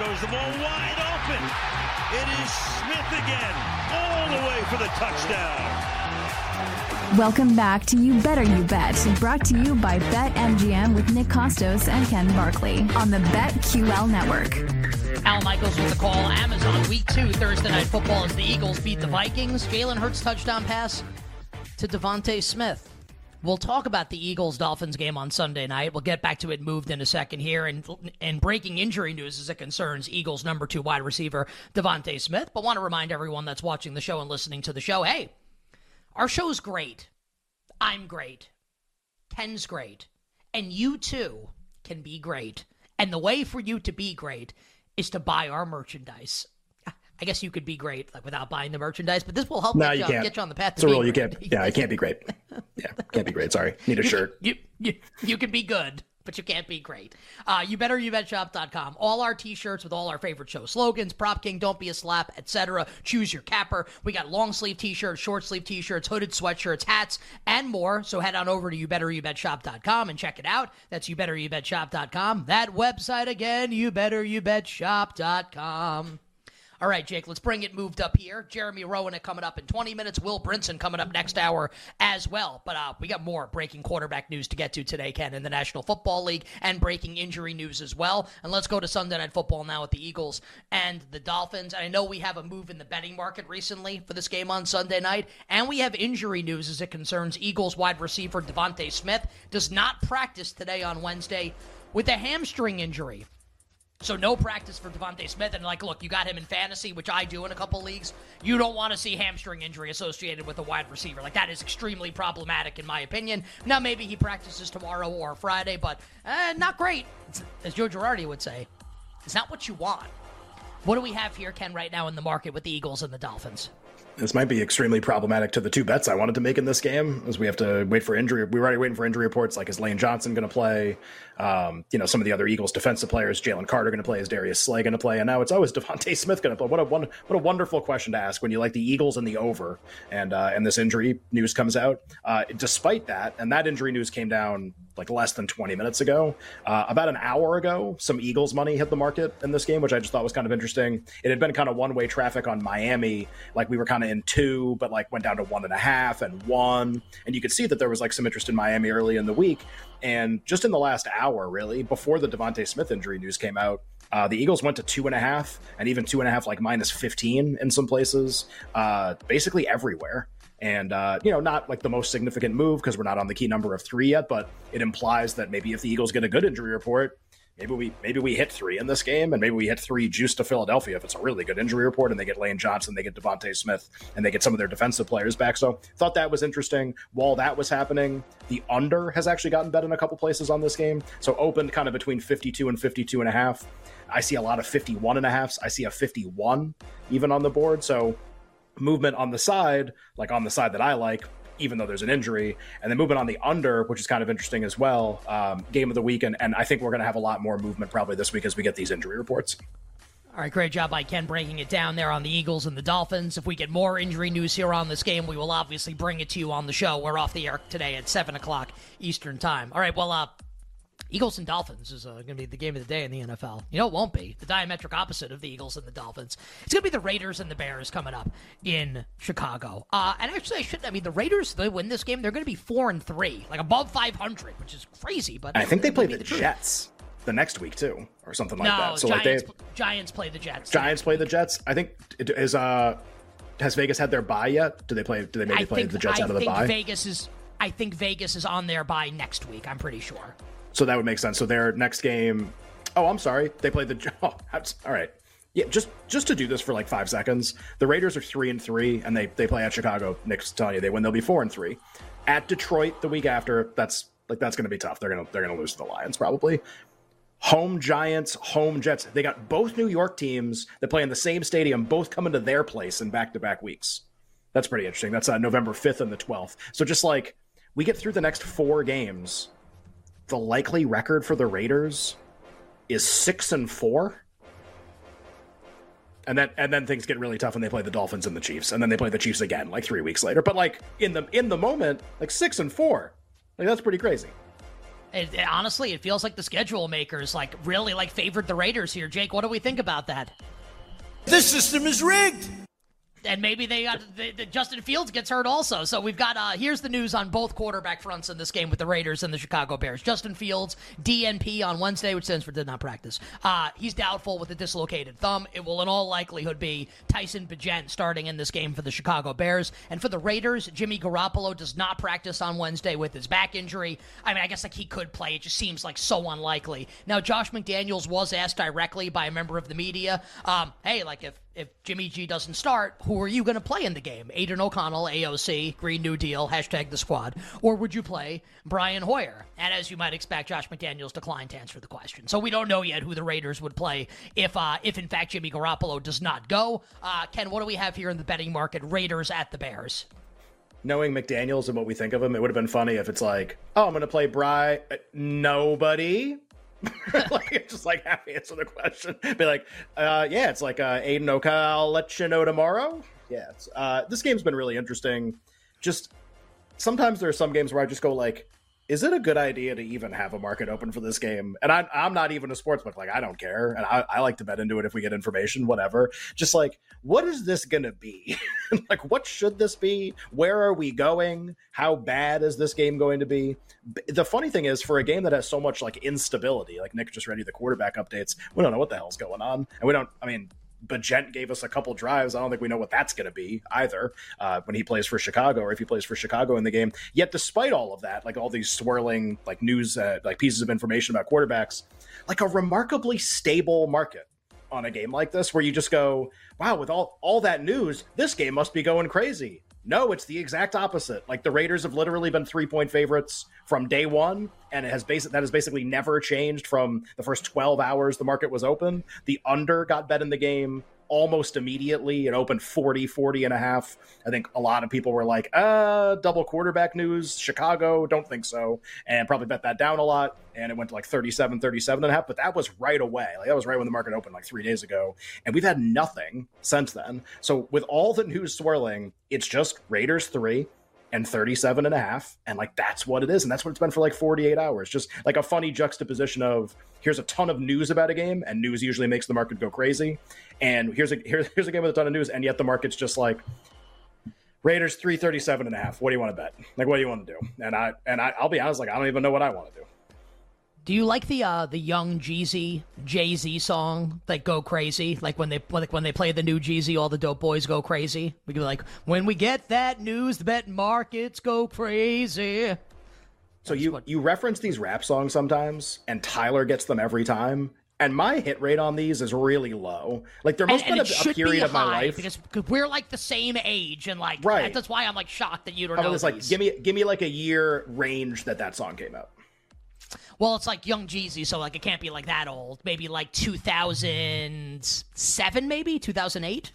goes the ball wide open. It is Smith again, all the way for the touchdown. Welcome back to You Better You Bet, brought to you by BetMGM with Nick Kostos and Ken Barkley on the BetQL network. Al Michaels with the call. Amazon week two Thursday night football as the Eagles beat the Vikings. Jalen Hurts touchdown pass to DeVonta Smith. We'll talk about the Eagles Dolphins game on Sunday night. We'll get back to it moved in a second here. And, and breaking injury news as it concerns Eagles number two wide receiver DeVonta Smith. But want to remind everyone that's watching the show and listening to the show hey, our show's great. I'm great. Ken's great. And you too can be great. And the way for you to be great is to buy our merchandise. I guess you could be great like without buying the merchandise, but this will help no, get, you, you, get you on the path. It's a rule. You can't. Yeah, I can't be great. Yeah, can't be great. Sorry, need a you shirt. Can, you, you you can be good, but you can't be great. Uh, you better you. All our t-shirts with all our favorite show slogans, Prop King, Don't Be a Slap, etc. Choose your capper. We got long sleeve t-shirts, short sleeve t-shirts, hooded sweatshirts, hats, and more. So head on over to you better you and check it out. That's you better you. That website again, you better you. All right, Jake, let's bring it moved up here. Jeremy Roenick coming up in 20 minutes. Will Brinson coming up next hour as well. But uh, we got more breaking quarterback news to get to today, Ken, in the National Football League and breaking injury news as well. And let's go to Sunday Night Football now with the Eagles and the Dolphins. And I know we have a move in the betting market recently for this game on Sunday night. And we have injury news as it concerns Eagles wide receiver DeVonta Smith. Does not practice today on Wednesday with a hamstring injury. So no practice for DeVonta Smith, and like, look, you got him in fantasy, which I do in a couple leagues. You don't want to see hamstring injury associated with a wide receiver. Like that is extremely problematic, in my opinion. Now maybe he practices tomorrow or Friday, but eh, not great, as Joe Girardi would say. It's not what you want. What do we have here, Ken, right now in the market with the Eagles and the Dolphins? This might be extremely problematic to the two bets I wanted to make in this game, as we have to wait for injury. We were already waiting for injury reports, like is Lane Johnson going to play? Um, you know, some of the other Eagles defensive players, Jalen Carter going to play, is Darius Slay going to play? And now it's always DeVonta Smith going to play. What a one, what a wonderful question to ask when you like the Eagles and the over, and uh, and this injury news comes out. Uh, despite that, and that injury news came down like less than 20 minutes ago. Uh, about an hour ago, some Eagles money hit the market in this game, which I just thought was kind of interesting. It had been kind of one way traffic on Miami. Like we were kind of in two, but like went down to one and a half and one. And you could see that there was like some interest in Miami early in the week. And just in the last hour, really, before the DeVonta Smith injury news came out, uh, the Eagles went to two and a half and even two and a half, like minus 15 in some places, uh, basically everywhere and uh, you know not like the most significant move because we're not on the key number of three yet but it implies that maybe if the eagles get a good injury report maybe we maybe we hit three in this game and maybe we hit three juice to philadelphia if it's a really good injury report and they get lane johnson they get devonta smith and they get some of their defensive players back. So thought that was interesting. While that was happening the under has actually gotten bet in a couple places on this game. So opened kind of between 52 and 52 and a half. I see a lot of 51 and a halfs. I see a 51 even on the board. So movement on the side, like on the side that I like, even though there's an injury, and then movement on the under, which is kind of interesting as well. Um, game of the week, and, and I think we're going to have a lot more movement probably this week as we get these injury reports. All right, great job by Ken breaking it down there on the Eagles and the Dolphins. If we get more injury news here on this game, we will obviously bring it to you on the show. We're off the air today at 7 o'clock Eastern Time. All right, well, uh, Eagles and Dolphins is uh, going to be the game of the day in the NFL. You know, it won't be the diametric opposite of the Eagles and the Dolphins. It's going to be the Raiders and the Bears coming up in Chicago. Uh, and actually, I shouldn't. I mean, the Raiders they win this game. They're going to be four and three, like above five hundred, which is crazy. But I think they play the, the Jets the next week too, or something like no, that. So Giants, like they Giants play the Jets. Giants play the Jets. I think it is. Uh, has Vegas had their bye yet? Do they play? Do they maybe I play think, the Jets I out of the bye? Vegas is. I think Vegas is on their bye next week. I'm pretty sure. So that would make sense. So their next game. Oh, I'm sorry. They played the. Oh, all right. Yeah, just just to do this for like five seconds. The Raiders are three and three, and they they play at Chicago. Nick's telling you they win. They'll be four and three. At Detroit the week after. That's like that's going to be tough. They're gonna they're gonna lose to the Lions probably. Home Giants, home Jets. They got both New York teams that play in the same stadium, both coming to their place in back to back weeks. That's pretty interesting. That's uh, November 5th and the 12th. So just like we get through the next four games, the likely record for the Raiders is six and four. And then and then things get really tough when they play the Dolphins and the Chiefs, and then they play the Chiefs again like three weeks later. But like in the in the moment, like six and four, like that's pretty crazy. It, it, honestly, it feels like the schedule makers like really like favored the Raiders here. Jake, what do we think about that? This system is rigged and maybe they got the, the Justin Fields gets hurt also. So we've got uh here's the news on both quarterback fronts in this game with the Raiders and the Chicago Bears. Justin Fields DNP on Wednesday, which stands for did not practice. Uh, he's doubtful with a dislocated thumb. It will in all likelihood be Tyson Bagent starting in this game for the Chicago Bears and for the Raiders. Jimmy Garoppolo does not practice on Wednesday with his back injury. I mean, I guess like he could play. It just seems like so unlikely. Now, Josh McDaniels was asked directly by a member of the media, um, "Hey, like if if Jimmy G doesn't start, who are you going to play in the game? Aidan O'Connell, AOC, Green New Deal, hashtag the squad. Or would you play Brian Hoyer? And as you might expect, Josh McDaniels declined to answer the question. So we don't know yet who the Raiders would play if, uh, if in fact, Jimmy Garoppolo does not go. Uh, Ken, what do we have here in the betting market? Raiders at the Bears. Knowing McDaniels and what we think of him, it would have been funny if it's like, oh, I'm going to play Bry. Nobody like just like half answer the question. Be like, uh, yeah, it's like uh, Aidan Oka. I'll let you know tomorrow. Yeah, uh, this game's been really interesting. Just sometimes there are some games where I just go like, is it a good idea to even have a market open for this game? And I, I'm not even a sports book. Like, I don't care. And I, I like to bet into it if we get information, whatever. Just like, what is this going to be? like, what should this be? Where are we going? How bad is this game going to be? The funny thing is, for a game that has so much like instability, like Nick just read you the quarterback updates, we don't know what the hell's going on. And we don't, I mean, Bagent gave us a couple drives. I don't think we know what that's going to be either uh, when he plays for Chicago or if he plays for Chicago in the game. Yet, despite all of that, like all these swirling like news, uh, like pieces of information about quarterbacks, like a remarkably stable market on a game like this, where you just go, "Wow!" With all all that news, this game must be going crazy. No, it's the exact opposite. Like the Raiders have literally been three point favorites from day one, and it has basic that has basically never changed from the first twelve hours the market was open. The under got bet in the game almost immediately. It opened 40, 40 and a half. I think a lot of people were like, uh, double quarterback news, Chicago, don't think so. And probably bet that down a lot. And it went to like 37, 37 and a half. But that was right away. Like that was right when the market opened like three days ago. And we've had nothing since then. So with all the news swirling, it's just Raiders three, and 37 and a half and like that's what it is and that's what it's been for like 48 hours. Just like a funny juxtaposition of here's a ton of news about a game and news usually makes the market go crazy and here's a here's, here's a game with a ton of news and yet the market's just like raiders 337 and a half what do you want to bet? Like what do you want to do? And i and I, i'll be honest like i don't even know what i want to do do you like the uh, the young Jeezy Jay Z song like "Go Crazy"? Like when they like when they play the new Jeezy, all the dope boys go crazy. We can be like, "When we get that news, the bet markets go crazy." So you what... you reference these rap songs sometimes, and Tyler gets them every time. And my hit rate on these is really low. Like there must and, have been a, a period be of my life because we're like the same age, and like right. that's why I'm like shocked that you don't know. It's like give me give me like a year range that that song came out. Well, it's like young Jeezy, so like it can't be like that old. Maybe like 2007, maybe 2008.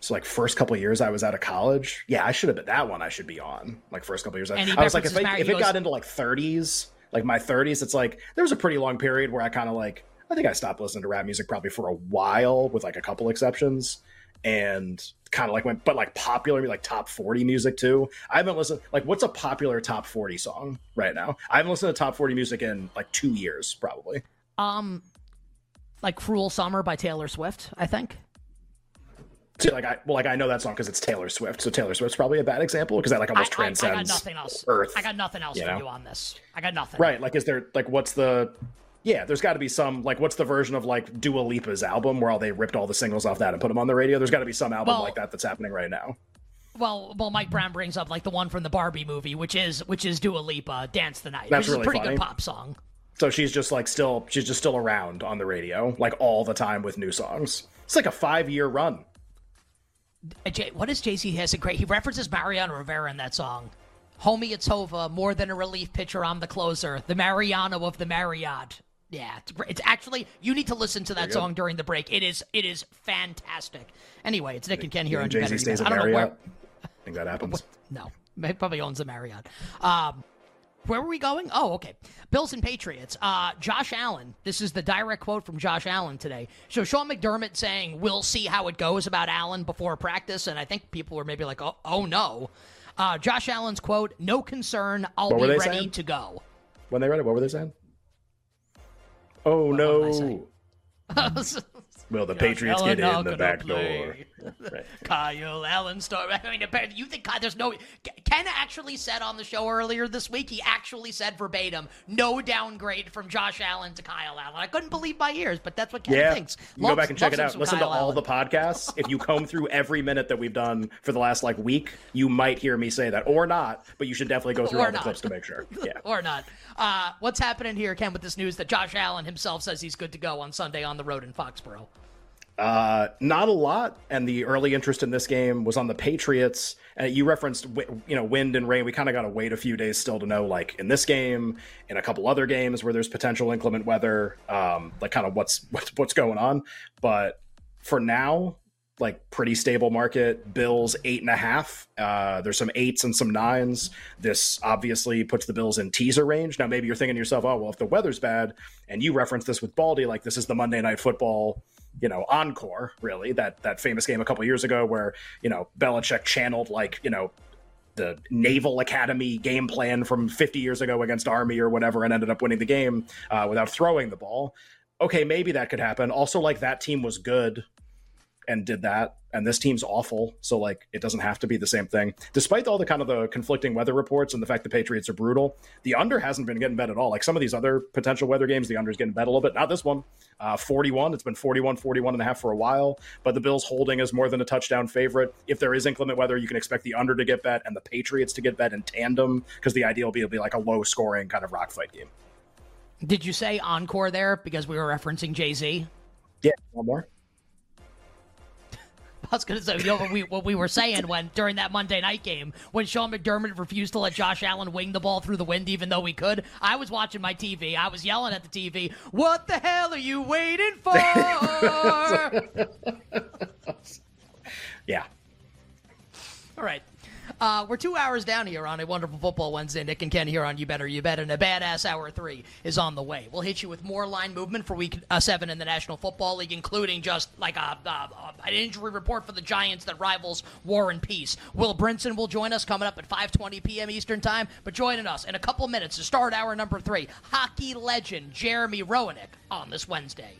So like first couple years I was out of college. Yeah, I should have been that one. I should be on like first couple years. I, I was like, if, I, if it goes, got into like 30s, like my 30s, it's like there was a pretty long period where I kind of like I think I stopped listening to rap music probably for a while, with like a couple exceptions and kind of like went, but like popular, like top 40 music too. I haven't listened, like, what's a popular top 40 song right now? I haven't listened to top 40 music in like two years, probably. Um, like Cruel Summer by Taylor Swift, I think. See, like I well, like I know that song because it's Taylor Swift, so Taylor Swift's probably a bad example because that like almost I, transcends. I, I, got nothing else. Earth. I got nothing else you for know? you on this. I got nothing. Right? Like, is there like what's the yeah, there's got to be some like what's the version of like Dua Lipa's album where all they ripped all the singles off that and put them on the radio? There's got to be some album well, like that that's happening right now. Well, well, Mike Brown brings up like the one from the Barbie movie, which is which is Dua Lipa, "Dance the Night," that's which really is a pretty funny. good pop song. So she's just like still she's just still around on the radio like all the time with new songs. It's like a five year run. Uh, what is Jay Z has a great? He references Mariano Rivera in that song. Homie, it's Hova, more than a relief pitcher. I'm the closer, the Mariano of the Marriott. Yeah, it's, it's actually you need to listen to that song during the break. It is it is fantastic. Anyway, it's Nick and Ken here on Jay Z stays at Marriott. Where, I think that happens. What, no, he probably owns a Marriott. Um, where were we going? Oh, okay. Bills and Patriots. Uh, Josh Allen. This is the direct quote from Josh Allen today. So Sean McDermott saying, "We'll see how it goes about Allen before practice," and I think people were maybe like, "Oh, oh no." Uh, Josh Allen's quote: "No concern. I'll be ready saying? to go." when they read it? What were they saying? Oh what no! Will the Patriots Allen get in the back play. door? Right. Kyle Allen star. I mean, apparently, you think Kyle, there's no. Ken actually said on the show earlier this week. He actually said verbatim, no downgrade from Josh Allen to Kyle Allen. I couldn't believe my ears, but that's what Ken Yeah, thinks. you go back and check it out. Listen Kyle to all Allen. the podcasts. If you comb through every minute that we've done for the last like week, you might hear me say that, or not. But you should definitely go through all the clips to make sure. Yeah. or not. Uh, what's happening here, Ken, with this news that Josh Allen himself says he's good to go on Sunday on the road in Foxborough? Uh, not a lot, and the early interest in this game was on the Patriots. And you referenced, you know, wind and rain. We kind of got to wait a few days still to know, like in this game, in a couple other games where there's potential inclement weather, um, like kind of what's what's what's going on. But for now, like pretty stable market. Bills eight and a half. Uh, there's some eights and some nines. This obviously puts the Bills in teaser range. Now maybe you're thinking to yourself, oh well, if the weather's bad, and you reference this with Baldy, like this is the Monday Night Football, you know, encore. Really, that that famous game a couple years ago where you know Belichick channeled like you know the Naval Academy game plan from 50 years ago against Army or whatever, and ended up winning the game uh, without throwing the ball. Okay, maybe that could happen. Also, like that team was good and did that and this team's awful so like it doesn't have to be the same thing. Despite all the kind of the conflicting weather reports and the fact the patriots are brutal the under hasn't been getting bet at all. Like some of these other potential weather games the under's getting bet a little bit. Not this one. Uh, 41 it's been 41 41 and a half for a while but the bills holding is more than a touchdown favorite. If there is inclement weather you can expect the under to get bet and the patriots to get bet in tandem because the idea will be it'll be like a low scoring kind of rock fight game. Did you say encore there? Because we were referencing Jay Z? yeah one more I was going to say, you know, what we, what we were saying when during that Monday night game when Sean McDermott refused to let Josh Allen wing the ball through the wind, even though he could. I was watching my TV. I was yelling at the TV, "What the hell are you waiting for?" yeah All right. Uh, we're two hours down here on a wonderful football Wednesday. Nick and Ken here on You Better You Bet, and a badass hour three is on the way. We'll hit you with more line movement for week uh, seven in the National Football League, including just like a, an injury report for the Giants that rivals War and Peace. Will Brinson will join us coming up at 5:20 p.m. Eastern Time. But joining us in a couple minutes to start hour number three, hockey legend Jeremy Roenick on this Wednesday.